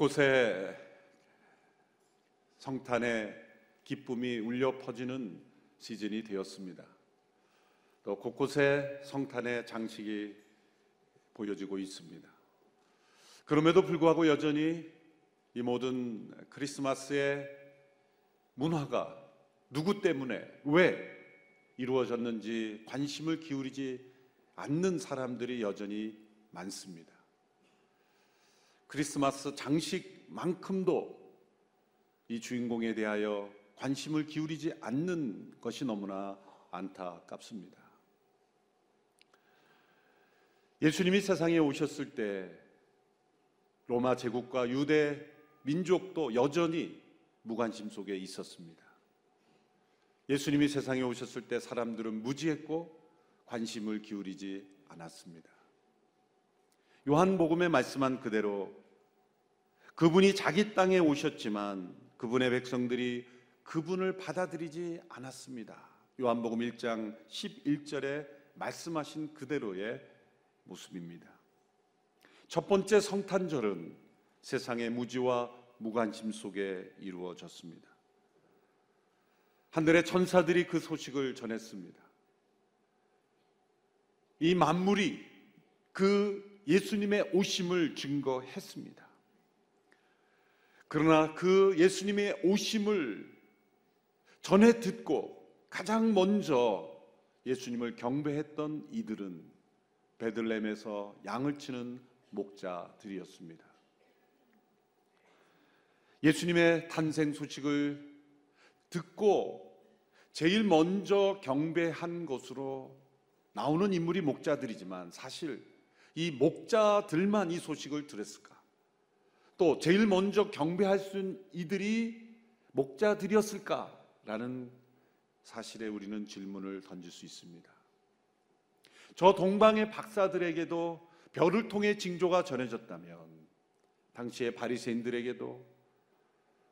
곳곳에 성탄의 기쁨이 울려 퍼지는 시즌이 되었습니다. 또 곳곳에 성탄의 장식이 보여지고 있습니다. 그럼에도 불구하고 여전히 이 모든 크리스마스의 문화가 누구 때문에 왜 이루어졌는지 관심을 기울이지 않는 사람들이 여전히 많습니다. 크리스마스 장식만큼도 이 주인공에 대하여 관심을 기울이지 않는 것이 너무나 안타깝습니다. 예수님이 세상에 오셨을 때 로마 제국과 유대 민족도 여전히 무관심 속에 있었습니다. 예수님이 세상에 오셨을 때 사람들은 무지했고 관심을 기울이지 않았습니다. 요한복음에 말씀한 그대로 그분이 자기 땅에 오셨지만 그분의 백성들이 그분을 받아들이지 않았습니다. 요한복음 1장 11절에 말씀하신 그대로의 모습입니다. 첫 번째 성탄절은 세상의 무지와 무관심 속에 이루어졌습니다. 하늘의 천사들이 그 소식을 전했습니다. 이 만물이 그 예수님의 오심을 증거했습니다. 그러나 그 예수님의 오심을 전해 듣고 가장 먼저 예수님을 경배했던 이들은 베들렘에서 양을 치는 목자들이었습니다. 예수님의 탄생 소식을 듣고 제일 먼저 경배한 것으로 나오는 인물이 목자들이지만 사실 이 목자들만 이 소식을 들었을까? 또 제일 먼저 경배할 수 있는 이들이 목자들이었을까라는 사실에 우리는 질문을 던질 수 있습니다. 저 동방의 박사들에게도 별을 통해 징조가 전해졌다면 당시의 바리새인들에게도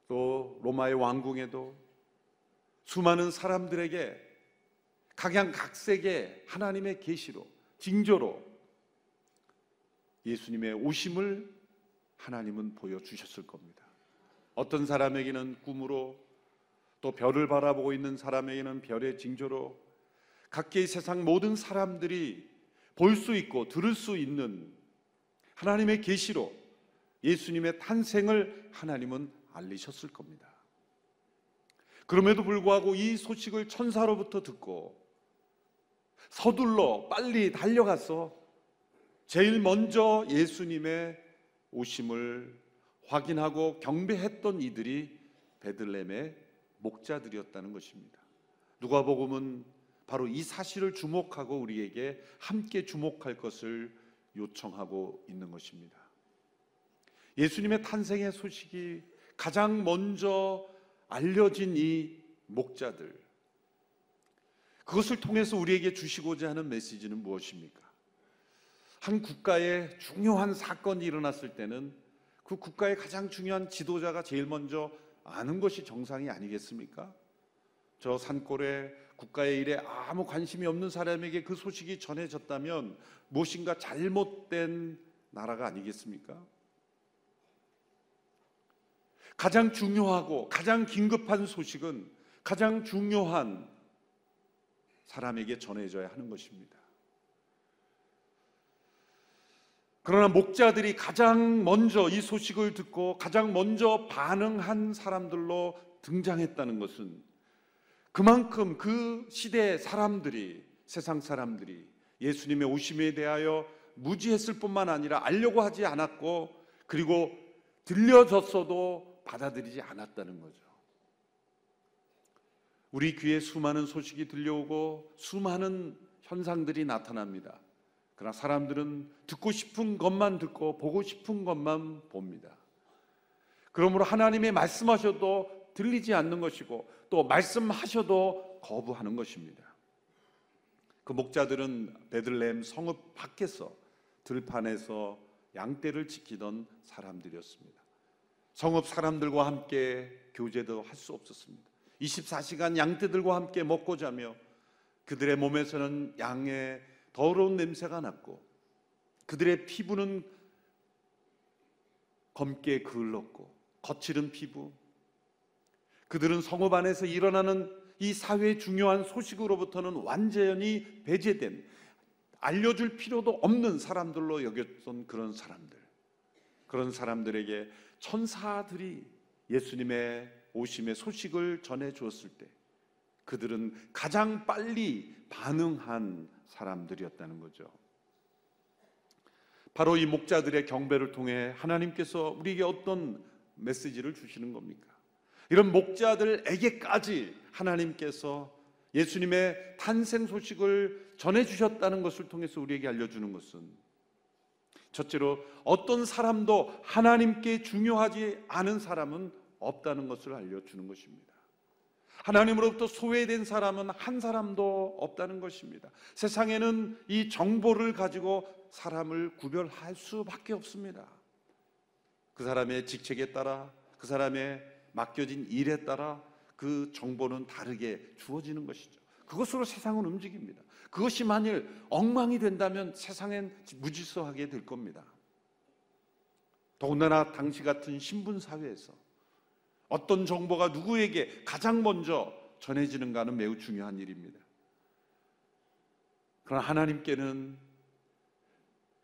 또 로마의 왕궁에도 수많은 사람들에게 각양각색의 하나님의 계시로 징조로 예수님의 오심을 하나님은 보여주셨을 겁니다. 어떤 사람에게는 꿈으로 또 별을 바라보고 있는 사람에게는 별의 징조로 각계의 세상 모든 사람들이 볼 수 있고 들을 수 있는 하나님의 계시로 예수님의 탄생을 하나님은 알리셨을 겁니다. 그럼에도 불구하고 이 소식을 천사로부터 듣고 서둘러 빨리 달려가서 제일 먼저 예수님의 오심을 확인하고 경배했던 이들이 베들렘의 목자들이었다는 것입니다. 누가복음은 바로 이 사실을 주목하고 우리에게 함께 주목할 것을 요청하고 있는 것입니다. 예수님의 탄생의 소식이 가장 먼저 알려진 이 목자들. 그것을 통해서 우리에게 주시고자 하는 메시지는 무엇입니까? 한 국가에 중요한 사건이 일어났을 때는 그 국가의 가장 중요한 지도자가 제일 먼저 아는 것이 정상이 아니겠습니까? 저 산골에 국가의 일에 아무 관심이 없는 사람에게 그 소식이 전해졌다면 무엇인가 잘못된 나라가 아니겠습니까? 가장 중요하고 가장 긴급한 소식은 가장 중요한 사람에게 전해져야 하는 것입니다. 그러나 목자들이 가장 먼저 이 소식을 듣고 가장 먼저 반응한 사람들로 등장했다는 것은 그만큼 그 시대의 사람들이 세상 사람들이 예수님의 오심에 대하여 무지했을 뿐만 아니라 알려고 하지 않았고 그리고 들려졌어도 받아들이지 않았다는 거죠. 우리 귀에 수많은 소식이 들려오고 수많은 현상들이 나타납니다. 그러나 사람들은 듣고 싶은 것만 듣고 보고 싶은 것만 봅니다. 그러므로 하나님의 말씀하셔도 들리지 않는 것이고 또 말씀하셔도 거부하는 것입니다. 그 목자들은 베들레헴 성읍 밖에서 들판에서 양떼를 지키던 사람들이었습니다. 성읍 사람들과 함께 교제도 할 수 없었습니다. 24시간 양떼들과 함께 먹고 자며 그들의 몸에서는 양의 더러운 냄새가 났고 그들의 피부는 검게 그을렀고 거칠은 피부. 그들은 성읍 안에서 일어나는 이 사회의 중요한 소식으로부터는 완전히 배제된 알려줄 필요도 없는 사람들로 여겼던 그런 사람들. 그런 사람들에게 천사들이 예수님의 오심의 소식을 전해 주었을 때 그들은 가장 빨리 반응한 사람들이었다는 거죠. 바로 이 목자들의 경배를 통해 하나님께서 우리에게 어떤 메시지를 주시는 겁니까? 이런 목자들에게까지 하나님께서 예수님의 탄생 소식을 전해 주셨다는 것을 통해서 우리에게 알려주는 것은 첫째로 어떤 사람도 하나님께 중요하지 않은 사람은 없다는 것을 알려주는 것입니다. 하나님으로부터 소외된 사람은 한 사람도 없다는 것입니다. 세상에는 이 정보를 가지고 사람을 구별할 수밖에 없습니다. 그 사람의 직책에 따라 그 사람의 맡겨진 일에 따라 그 정보는 다르게 주어지는 것이죠. 그것으로 세상은 움직입니다. 그것이 만일 엉망이 된다면 세상엔 무질서하게 될 겁니다. 더군다나 당시 같은 신분 사회에서 어떤 정보가 누구에게 가장 먼저 전해지는가는 매우 중요한 일입니다. 그러나 하나님께는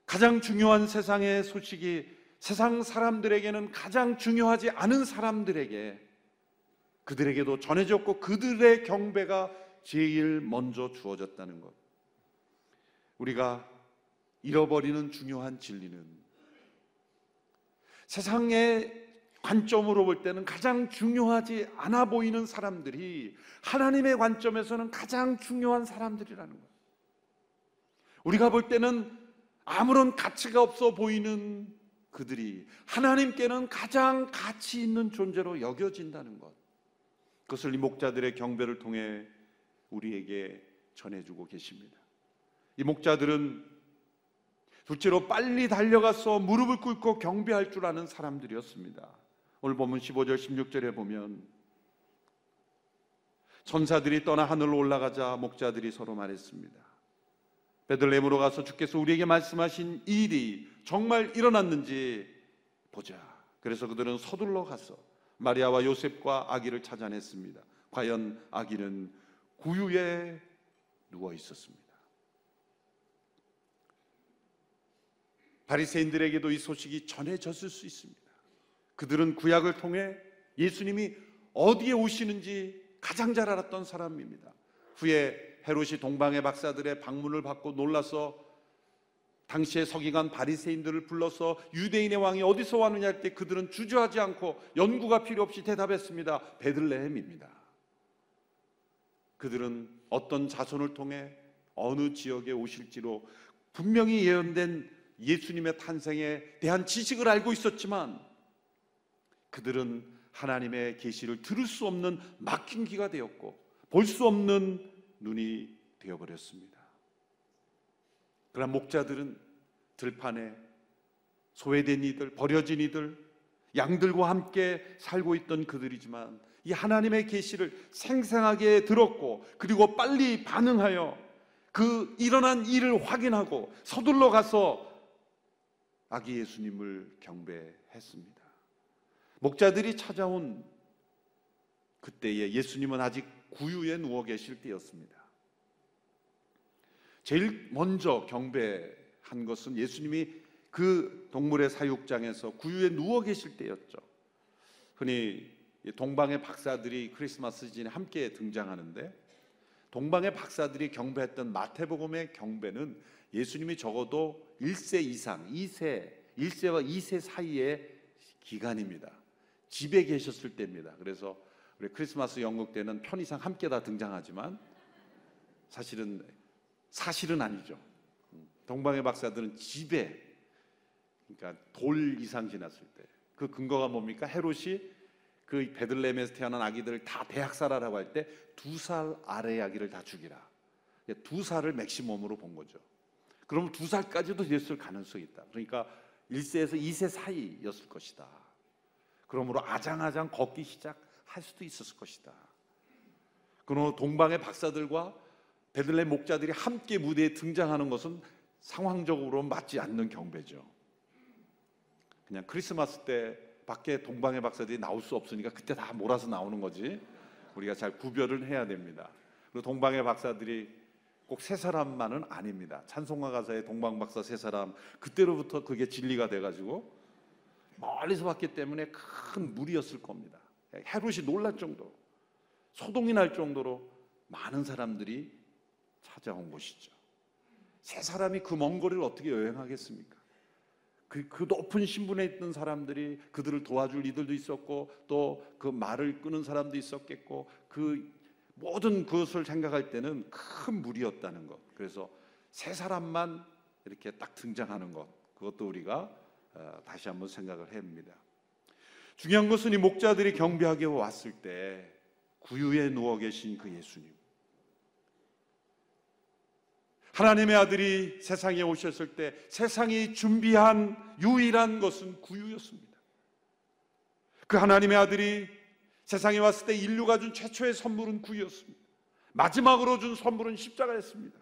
가장 중요한 세상의 소식이 세상 사람들에게는 가장 중요하지 않은 사람들에게 그들에게도 전해졌고 그들의 경배가 제일 먼저 주어졌다는 것. 우리가 잃어버리는 중요한 진리는 세상의 관점으로 볼 때는 가장 중요하지 않아 보이는 사람들이 하나님의 관점에서는 가장 중요한 사람들이라는 것. 우리가 볼 때는 아무런 가치가 없어 보이는 그들이 하나님께는 가장 가치 있는 존재로 여겨진다는 것. 그것을 이 목자들의 경배를 통해 우리에게 전해주고 계십니다. 이 목자들은 둘째로 빨리 달려가서 무릎을 꿇고 경배할 줄 아는 사람들이었습니다. 오늘 보면 15절 16절에 보면 천사들이 떠나 하늘로 올라가자 목자들이 서로 말했습니다. 베들레헴으로 가서 주께서 우리에게 말씀하신 일이 정말 일어났는지 보자. 그래서 그들은 서둘러 가서 마리아와 요셉과 아기를 찾아냈습니다. 과연 아기는 구유에 누워 있었습니다. 바리새인들에게도 이 소식이 전해졌을 수 있습니다. 그들은 구약을 통해 예수님이 어디에 오시는지 가장 잘 알았던 사람입니다. 후에 헤롯이 동방의 박사들의 방문을 받고 놀라서 당시의 서기관 바리새인들을 불러서 유대인의 왕이 어디서 왔느냐 할 때 그들은 주저하지 않고 연구가 필요 없이 대답했습니다. 베들레헴입니다. 그들은 어떤 자손을 통해 어느 지역에 오실지로 분명히 예언된 예수님의 탄생에 대한 지식을 알고 있었지만 그들은 하나님의 계시를 들을 수 없는 막힌 귀가 되었고 볼 수 없는 눈이 되어 버렸습니다. 그러나 목자들은 들판에 소외된 이들, 버려진 이들, 양들과 함께 살고 있던 그들이지만 이 하나님의 계시를 생생하게 들었고 그리고 빨리 반응하여 그 일어난 일을 확인하고 서둘러 가서 아기 예수님을 경배했습니다. 목자들이 찾아온 그때에 예수님은 아직 구유에 누워 계실 때였습니다. 제일 먼저 경배한 것은 예수님이 그 동물의 사육장에서 구유에 누워 계실 때였죠. 흔히 동방의 박사들이 크리스마스 시즌에 함께 등장하는데 동방의 박사들이 경배했던 마태복음의 경배는 예수님이 적어도 1세 이상, 2세, 1세와 2세 사이의 기간입니다. 집에 계셨을 때입니다. 그래서 우리 크리스마스 연극 때는 편의상 함께 다 등장하지만 사실은 사실은 아니죠. 동방의 박사들은 집에 그러니까 돌 이상 지났을 때 그 근거가 뭡니까? 헤롯이 그 베들레헴에서 태어난 아기들을 다 대학살하라고 할 때 두 살 아래의 아기를 다 죽이라. 두 살을 맥시멈으로 본 거죠. 그럼 두 살까지도 됐을 가능성이 있다. 그러니까 1세에서 2세 사이였을 것이다. 그러므로 아장아장 걷기 시작할 수도 있었을 것이다. 그러므로 동방의 박사들과 베들레 목자들이 함께 무대에 등장하는 것은 상황적으로 맞지 않는 경배죠. 그냥 크리스마스 때 밖에 동방의 박사들이 나올 수 없으니까 그때 다 몰아서 나오는 거지. 우리가 잘 구별을 해야 됩니다. 그리고 동방의 박사들이 꼭 세 사람만은 아닙니다. 찬송가 가사의 동방 박사 세 사람 그때로부터 그게 진리가 돼 가지고 멀리서 봤기 때문에 큰 무리였을 겁니다. 헤롯이 놀랄 정도로 소동이 날 정도로 많은 사람들이 찾아온 곳이죠. 세 사람이 그 먼 거리를 어떻게 여행하겠습니까? 그, 그 높은 신분에 있던 사람들이 그들을 도와줄 이들도 있었고 또 그 말을 끄는 사람도 있었겠고 그 모든 그것을 생각할 때는 큰 무리였다는 것. 그래서 세 사람만 이렇게 딱 등장하는 것. 그것도 우리가 어, 다시 한번 생각을 해봅니다. 중요한 것은 이 목자들이 경배하게 왔을 때 구유에 누워 계신 그 예수님. 하나님의 아들이 세상에 오셨을 때 세상이 준비한 유일한 것은 구유였습니다. 그 하나님의 아들이 세상에 왔을 때 인류가 준 최초의 선물은 구유였습니다. 마지막으로 준 선물은 십자가였습니다.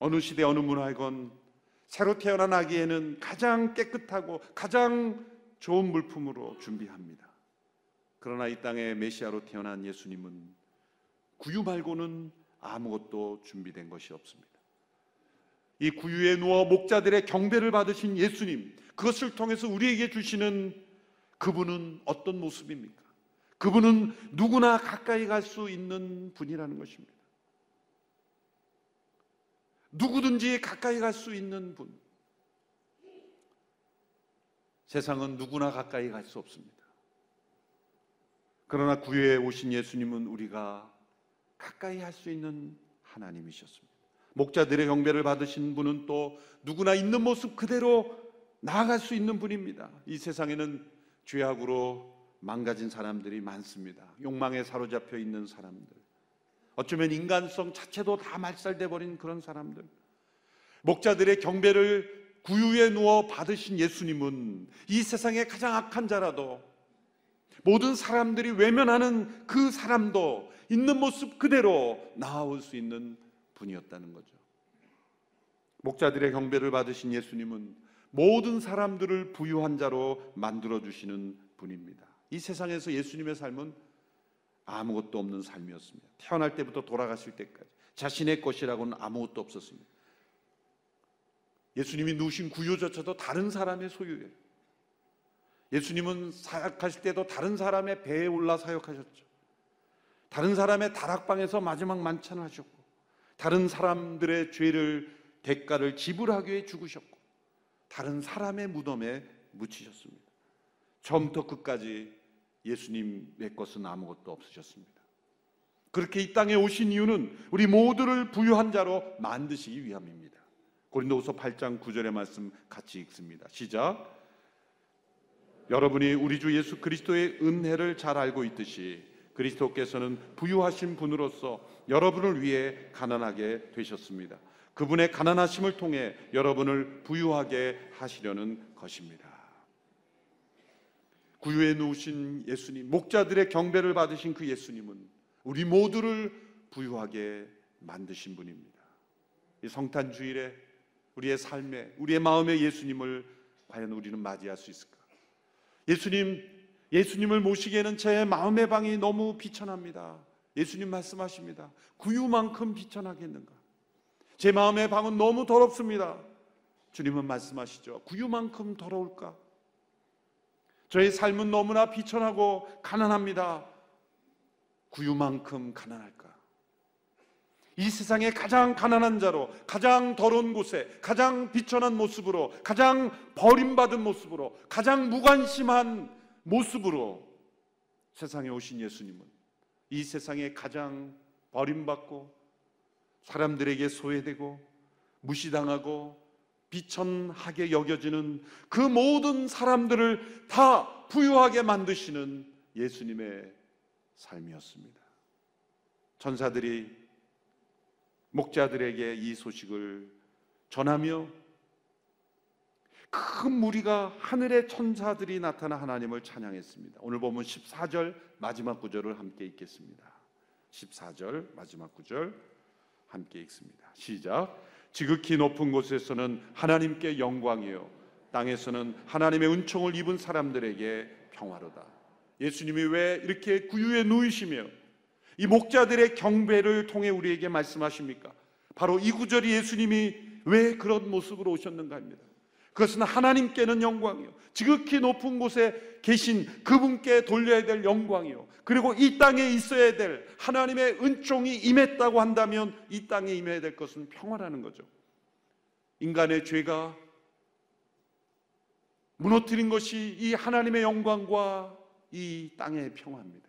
어느 시대 어느 문화이건 새로 태어난 아기에는 가장 깨끗하고 가장 좋은 물품으로 준비합니다. 그러나 이 땅에 메시아로 태어난 예수님은 구유 말고는 아무것도 준비된 것이 없습니다. 이 구유에 누워 목자들의 경배를 받으신 예수님, 그것을 통해서 우리에게 주시는 그분은 어떤 모습입니까? 그분은 누구나 가까이 갈 수 있는 분이라는 것입니다. 누구든지 가까이 갈 수 있는 분. 세상은 누구나 가까이 갈 수 없습니다. 그러나 구유에 오신 예수님은 우리가 가까이 할 수 있는 하나님이셨습니다. 목자들의 경배를 받으신 분은 또 누구나 있는 모습 그대로 나아갈 수 있는 분입니다. 이 세상에는 죄악으로 망가진 사람들이 많습니다. 욕망에 사로잡혀 있는 사람들. 어쩌면 인간성 자체도 다 말살돼 버린 그런 사람들. 목자들의 경배를 구유에 누워 받으신 예수님은 이 세상의 가장 악한 자라도 모든 사람들이 외면하는 그 사람도 있는 모습 그대로 나아올 수 있는 분이었다는 거죠. 목자들의 경배를 받으신 예수님은 모든 사람들을 부유한 자로 만들어 주시는 분입니다. 이 세상에서 예수님의 삶은 아무것도 없는 삶이었습니다. 태어날 때부터 돌아가실 때까지 자신의 것이라고는 아무것도 없었습니다. 예수님이 누신 구유조차도 다른 사람의 소유예요. 예수님은 사역하실 때도 다른 사람의 배에 올라 사역하셨죠. 다른 사람의 다락방에서 마지막 만찬을 하셨고, 다른 사람들의 죄를 대가를 지불하기 위해 죽으셨고, 다른 사람의 무덤에 묻히셨습니다. 처음부터 끝까지 예수님의 것은 아무것도 없으셨습니다. 그렇게 이 땅에 오신 이유는 우리 모두를 부유한 자로 만드시기 위함입니다. 고린도후서 8장 9절의 말씀 같이 읽습니다. 시작. 여러분이 우리 주 예수 그리스도의 은혜를 잘 알고 있듯이 그리스도께서는 부유하신 분으로서 여러분을 위해 가난하게 되셨습니다. 그분의 가난하심을 통해 여러분을 부유하게 하시려는 것입니다. 구유에 누우신 예수님, 목자들의 경배를 받으신 그 예수님은 우리 모두를 부유하게 만드신 분입니다. 이 성탄 주일에 우리의 삶에, 우리의 마음에 예수님을 과연 우리는 맞이할 수 있을까? 예수님, 예수님을 모시기에는 제 마음의 방이 너무 비천합니다. 예수님 말씀하십니다. 구유만큼 비천하겠는가? 제 마음의 방은 너무 더럽습니다. 주님은 말씀하시죠. 구유만큼 더러울까? 저의 삶은 너무나 비천하고 가난합니다. 구유만큼 가난할까? 이 세상의 가장 가난한 자로, 가장 더러운 곳에, 가장 비천한 모습으로, 가장 버림받은 모습으로, 가장 무관심한 모습으로 세상에 오신 예수님은 이 세상에 가장 버림받고 사람들에게 소외되고 무시당하고 비천하게 여겨지는 그 모든 사람들을 다 부유하게 만드시는 예수님의 삶이었습니다. 천사들이 목자들에게 이 소식을 전하며 큰 무리가 하늘의 천사들이 나타나 하나님을 찬양했습니다. 오늘 보면 14절 마지막 구절을 함께 읽겠습니다. 14절 마지막 구절 함께 읽습니다. 시작. 지극히 높은 곳에서는 하나님께 영광이요 땅에서는 하나님의 은총을 입은 사람들에게 평화로다. 예수님이 왜 이렇게 구유에 누이시며 이 목자들의 경배를 통해 우리에게 말씀하십니까? 바로 이 구절이 예수님이 왜 그런 모습으로 오셨는가 합니다. 그것은 하나님께는 영광이요. 지극히 높은 곳에 계신 그분께 돌려야 될 영광이요. 그리고 이 땅에 있어야 될 하나님의 은총이 임했다고 한다면 이 땅에 임해야 될 것은 평화라는 거죠. 인간의 죄가 무너뜨린 것이 이 하나님의 영광과 이 땅의 평화입니다.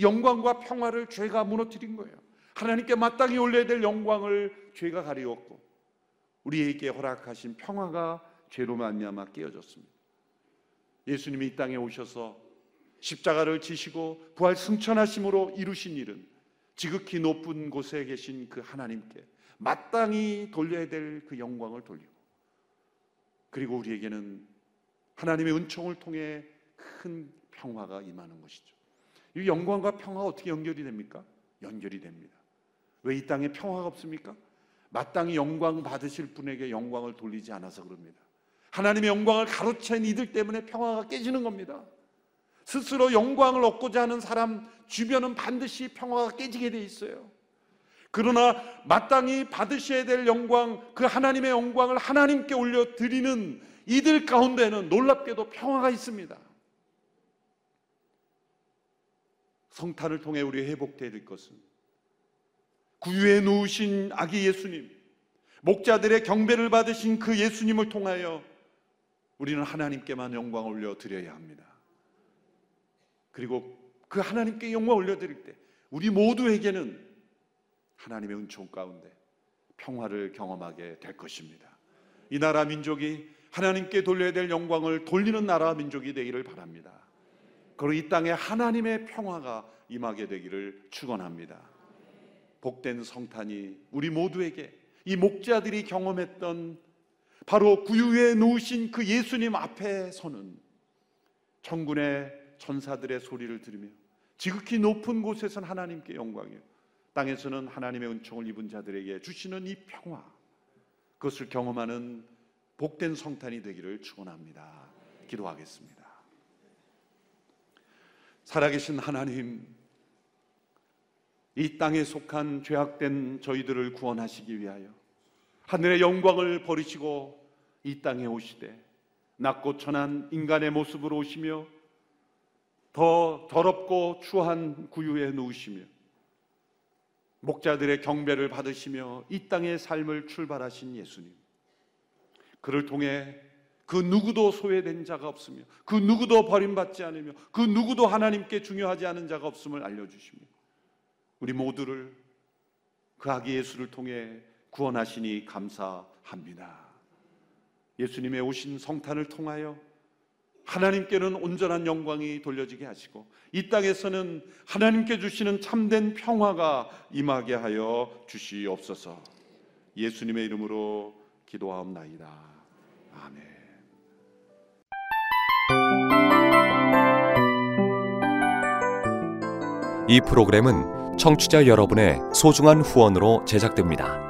영광과 평화를 죄가 무너뜨린 거예요. 하나님께 마땅히 올려야 될 영광을 죄가 가리웠고 우리에게 허락하신 평화가 죄로 말미암아 깨어졌습니다. 예수님이 이 땅에 오셔서 십자가를 지시고 부활 승천하심으로 이루신 일은 지극히 높은 곳에 계신 그 하나님께 마땅히 돌려야 될 그 영광을 돌리고 그리고 우리에게는 하나님의 은총을 통해 큰 평화가 임하는 것이죠. 이 영광과 평화가 어떻게 연결이 됩니까? 연결이 됩니다. 왜 이 땅에 평화가 없습니까? 마땅히 영광 받으실 분에게 영광을 돌리지 않아서 그럽니다. 하나님의 영광을 가로챈 이들 때문에 평화가 깨지는 겁니다. 스스로 영광을 얻고자 하는 사람 주변은 반드시 평화가 깨지게 돼 있어요. 그러나 마땅히 받으셔야 될 영광, 그 하나님의 영광을 하나님께 올려 드리는 이들 가운데는 놀랍게도 평화가 있습니다. 성탄을 통해 우리 회복되어야 될 것은 구유에 누우신 아기 예수님, 목자들의 경배를 받으신 그 예수님을 통하여 우리는 하나님께만 영광을 올려 드려야 합니다. 그리고 그 하나님께 영광 올려 드릴 때 우리 모두에게는 하나님의 은총 가운데 평화를 경험하게 될 것입니다. 이 나라 민족이 하나님께 돌려야 될 영광을 돌리는 나라 민족이 되기를 바랍니다. 그리고 이 땅에 하나님의 평화가 임하게 되기를 축원합니다. 복된 성탄이 우리 모두에게 이 목자들이 경험했던 바로 구유에 누우신 그 예수님 앞에 서는 천군의 천사들의 소리를 들으며 지극히 높은 곳에선 하나님께 영광이요 땅에서는 하나님의 은총을 입은 자들에게 주시는 이 평화 그것을 경험하는 복된 성탄이 되기를 축원합니다. 기도하겠습니다. 살아계신 하나님, 이 땅에 속한 죄악된 저희들을 구원하시기 위하여 하늘의 영광을 버리시고 이 땅에 오시되 낮고 천한 인간의 모습으로 오시며 더 더럽고 추한 구유에 누우시며 목자들의 경배를 받으시며 이 땅의 삶을 출발하신 예수님. 그를 통해 그 누구도 소외된 자가 없으며 그 누구도 버림받지 않으며 그 누구도 하나님께 중요하지 않은 자가 없음을 알려주시며 우리 모두를 그 아기 예수를 통해 구원하시니 감사합니다. 예수님의 오신 성탄을 통하여 하나님께는 온전한 영광이 돌려지게 하시고 이 땅에서는 하나님께 주시는 참된 평화가 임하게 하여 주시옵소서. 예수님의 이름으로 기도하옵나이다. 아멘. 이 프로그램은 청취자 여러분의 소중한 후원으로 제작됩니다.